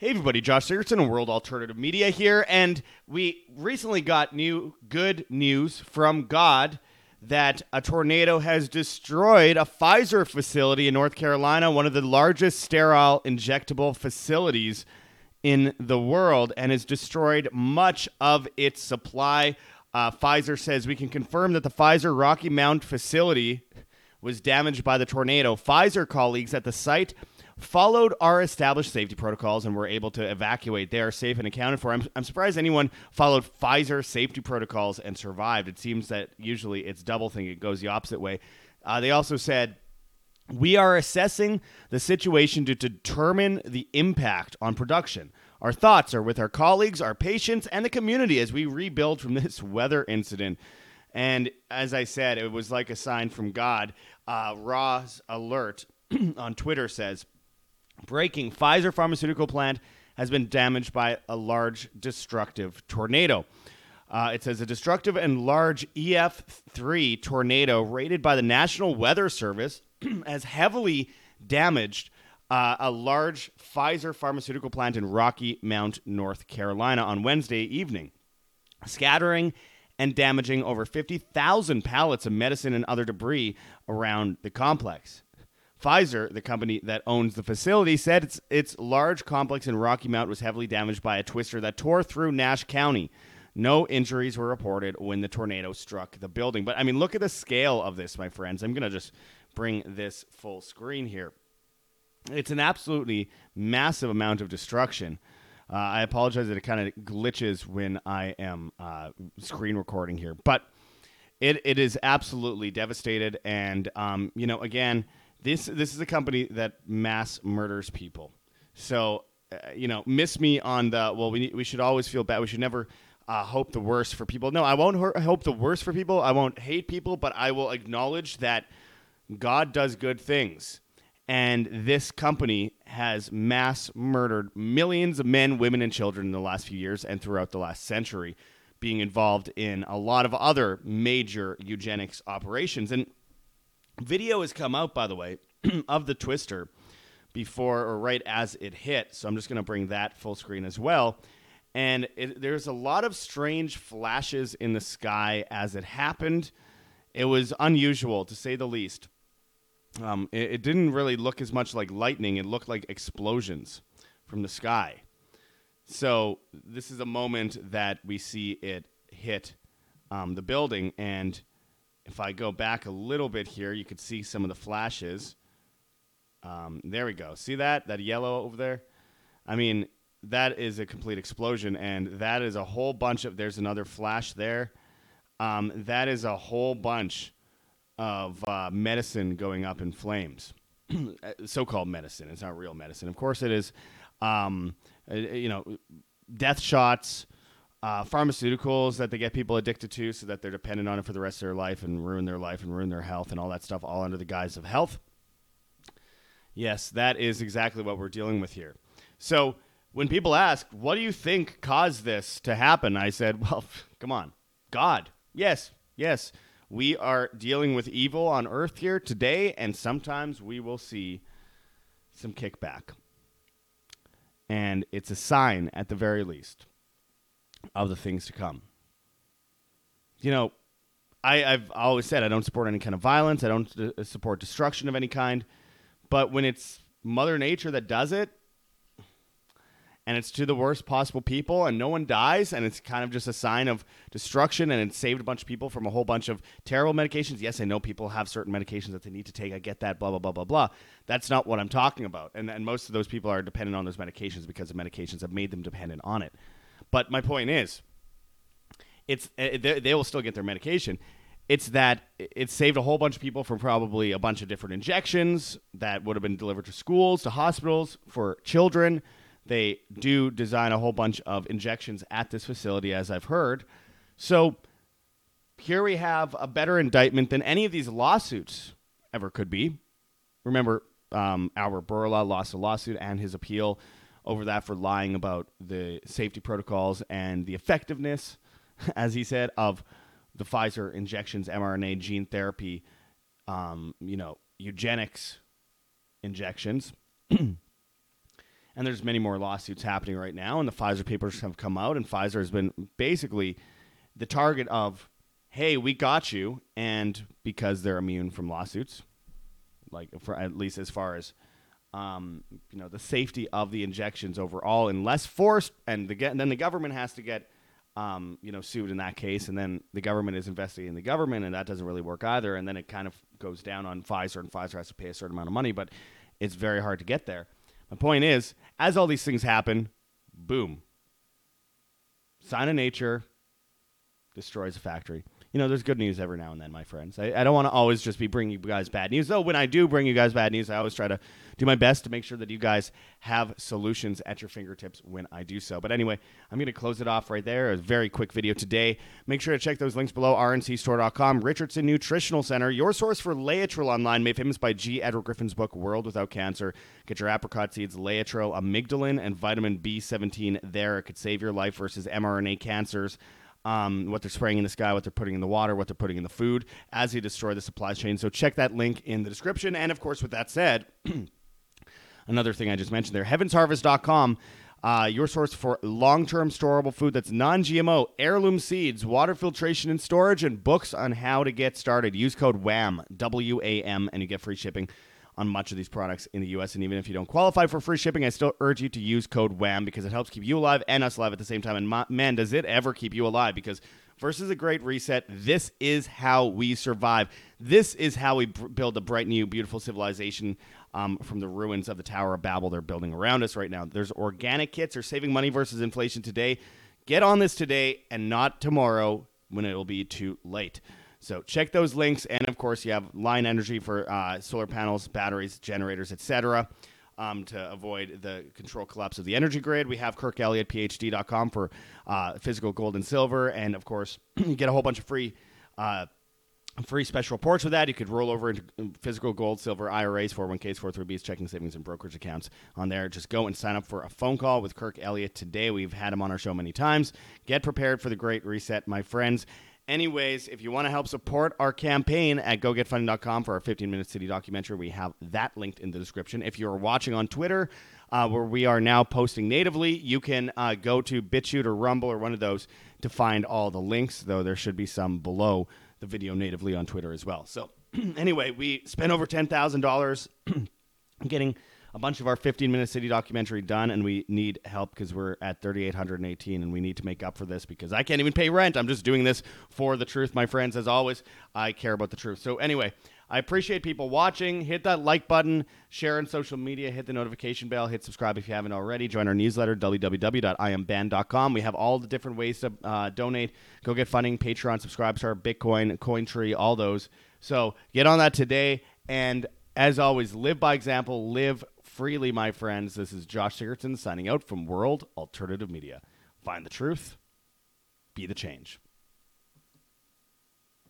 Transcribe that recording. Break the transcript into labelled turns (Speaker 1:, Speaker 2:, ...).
Speaker 1: Hey everybody, Josh Sigurdson of World Alternative Media here, and we recently got new good news from God that a tornado has destroyed a Pfizer facility in North Carolina, one of the largest sterile injectable facilities in the world, and has destroyed much of its supply. Uh, Pfizer says we can confirm that the Pfizer Rocky Mount facility was damaged by the tornado. Pfizer colleagues at the site followed our established safety protocols and were able to evacuate. They are safe and accounted for. I'm, I'm surprised anyone followed Pfizer safety protocols and survived. It seems that usually it's double thing, it goes the opposite way. Uh, they also said, we are assessing the situation to determine the impact on production. Our thoughts are with our colleagues, our patients, and the community as we rebuild from this weather incident. And as I said, it was like a sign from God. Uh, alert on Twitter says Breaking Pfizer pharmaceutical plant has been damaged by a large destructive tornado. Uh, it says a destructive and large EF3 tornado rated by the National Weather Service has heavily damaged uh, a large Pfizer pharmaceutical plant in Rocky Mount, North Carolina on Wednesday evening, scattering and damaging over 50,000 pallets of medicine and other debris around the complex. Pfizer, the company that owns the facility, said its, its large complex in Rocky Mount was heavily damaged by a twister that tore through Nash County. No injuries were reported when the tornado struck the building. But I mean, look at the scale of this, my friends. I'm going to just bring this full screen here. It's an absolutely massive amount of destruction. Uh, I apologize that it kind of glitches when I am uh, screen recording here, but it, it is absolutely devastated. And, um, you know, again, this this is a company that mass murders people. So, uh, you know, miss me on the well. We we should always feel bad. We should never uh, hope the worst for people. No, I won't hope the worst for people. I won't hate people, but I will acknowledge that God does good things. And this company has mass murdered millions of men, women, and children in the last few years and throughout the last century, being involved in a lot of other major eugenics operations. And Video has come out, by the way, of the twister before or right as it hit. So I'm just going to bring that full screen as well. And it, there's a lot of strange flashes in the sky as it happened. It was unusual, to say the least. Um, it, it didn't really look as much like lightning, it looked like explosions from the sky. So this is a moment that we see it hit um, the building, and if I go back a little bit here, you could see some of the flashes. Um, there we go. See that? That yellow over there? I mean, that is a complete explosion, and that is a whole bunch of. There's another flash there. Um, that is a whole bunch of uh, medicine going up in flames. so-called medicine. It's not real medicine. Of course, it is. Um, uh, you know, death shots, uh, pharmaceuticals that they get people addicted to so that they're dependent on it for the rest of their life and ruin their life and ruin their health and all that stuff, all under the guise of health. Yes, that is exactly what we're dealing with here. So when people ask, what do you think caused this to happen? I said, well, come on, God. Yes, yes. We are dealing with evil on earth here today, and sometimes we will see some kickback. And it's a sign, at the very least, of the things to come. You know, I, I've always said I don't support any kind of violence. I don't uh, support destruction of any kind. But when it's Mother Nature that does it, and it's to the worst possible people, and no one dies, and it's kind of just a sign of destruction, and it saved a bunch of people from a whole bunch of terrible medications. Yes, I know people have certain medications that they need to take. I get that, blah, blah, blah, blah, blah. That's not what I'm talking about. And, and most of those people are dependent on those medications because the medications have made them dependent on it. But my point is, it's uh, they, they will still get their medication. It's that it saved a whole bunch of people from probably a bunch of different injections that would have been delivered to schools, to hospitals, for children. They do design a whole bunch of injections at this facility, as I've heard. So here we have a better indictment than any of these lawsuits ever could be. Remember, um, Albert Bourla lost a lawsuit and his appeal over that for lying about the safety protocols and the effectiveness, as he said, of the Pfizer injections, mRNA gene therapy, um, you know, eugenics injections. and there's many more lawsuits happening right now. And the Pfizer papers have come out, and Pfizer has been basically the target of, hey, we got you, and because they're immune from lawsuits, like for at least as far as um, you know the safety of the injections overall, and less forced, and the, then the government has to get um, you know, sued in that case, and then the government is investigating the government, and that doesn't really work either. And then it kind of goes down on Pfizer, and Pfizer has to pay a certain amount of money, but it's very hard to get there. My point is, as all these things happen, boom, sign of nature destroys a factory you know, there's good news every now and then, my friends. I, I don't want to always just be bringing you guys bad news. Though when I do bring you guys bad news, I always try to do my best to make sure that you guys have solutions at your fingertips when I do so. But anyway, I'm going to close it off right there. A very quick video today. Make sure to check those links below, rncstore.com, Richardson Nutritional Center, your source for Laetrile online, made famous by G. Edward Griffin's book, World Without Cancer. Get your apricot seeds, Laetrile, amygdalin, and vitamin B17 there. It could save your life versus mRNA cancers um, what they're spraying in the sky, what they're putting in the water, what they're putting in the food as they destroy the supply chain. So check that link in the description. And of course, with that said, another thing I just mentioned there, heavensharvest.com. Uh, your source for long-term storable food that's non-GMO, heirloom seeds, water filtration and storage, and books on how to get started. Use code WAM, W-A-M, and you get free shipping on much of these products in the US. And even if you don't qualify for free shipping, I still urge you to use code WAM because it helps keep you alive and us alive at the same time. And man, does it ever keep you alive because versus a great reset, this is how we survive. This is how we build a bright, new, beautiful civilization um, from the ruins of the Tower of Babel they're building around us right now. There's organic kits. They're saving money versus inflation today. Get on this today and not tomorrow when it will be too late. So check those links, and of course, you have Lion Energy for uh, solar panels, batteries, generators, etc. Um, to avoid the control collapse of the energy grid. We have Kirk Elliott, KirkElliottPhD.com for uh, physical gold and silver, and of course, you get a whole bunch of free. Uh, free special reports with that. You could roll over into physical gold, silver, IRAs, 401ks, 403bs, checking savings, and brokerage accounts on there. Just go and sign up for a phone call with Kirk Elliott today. We've had him on our show many times. Get prepared for the great reset, my friends. Anyways, if you want to help support our campaign at gogetfunding.com for our 15 minute city documentary, we have that linked in the description. If you're watching on Twitter, uh, where we are now posting natively, you can uh, go to BitChute or Rumble or one of those to find all the links, though there should be some below the video natively on Twitter as well. So, anyway, we spent over $10,000 getting a bunch of our 15 minute city documentary done, and we need help because we're at 3,818 and we need to make up for this because I can't even pay rent. I'm just doing this for the truth, my friends. As always, I care about the truth. So, anyway, I appreciate people watching. Hit that like button, share on social media, hit the notification bell, hit subscribe if you haven't already. Join our newsletter, www.iamband.com. We have all the different ways to uh, donate. Go get funding, Patreon, subscribe to our Bitcoin, Cointree, all those. So get on that today. And as always, live by example, live freely, my friends. This is Josh Sigurdson signing out from World Alternative Media. Find the truth, be the change.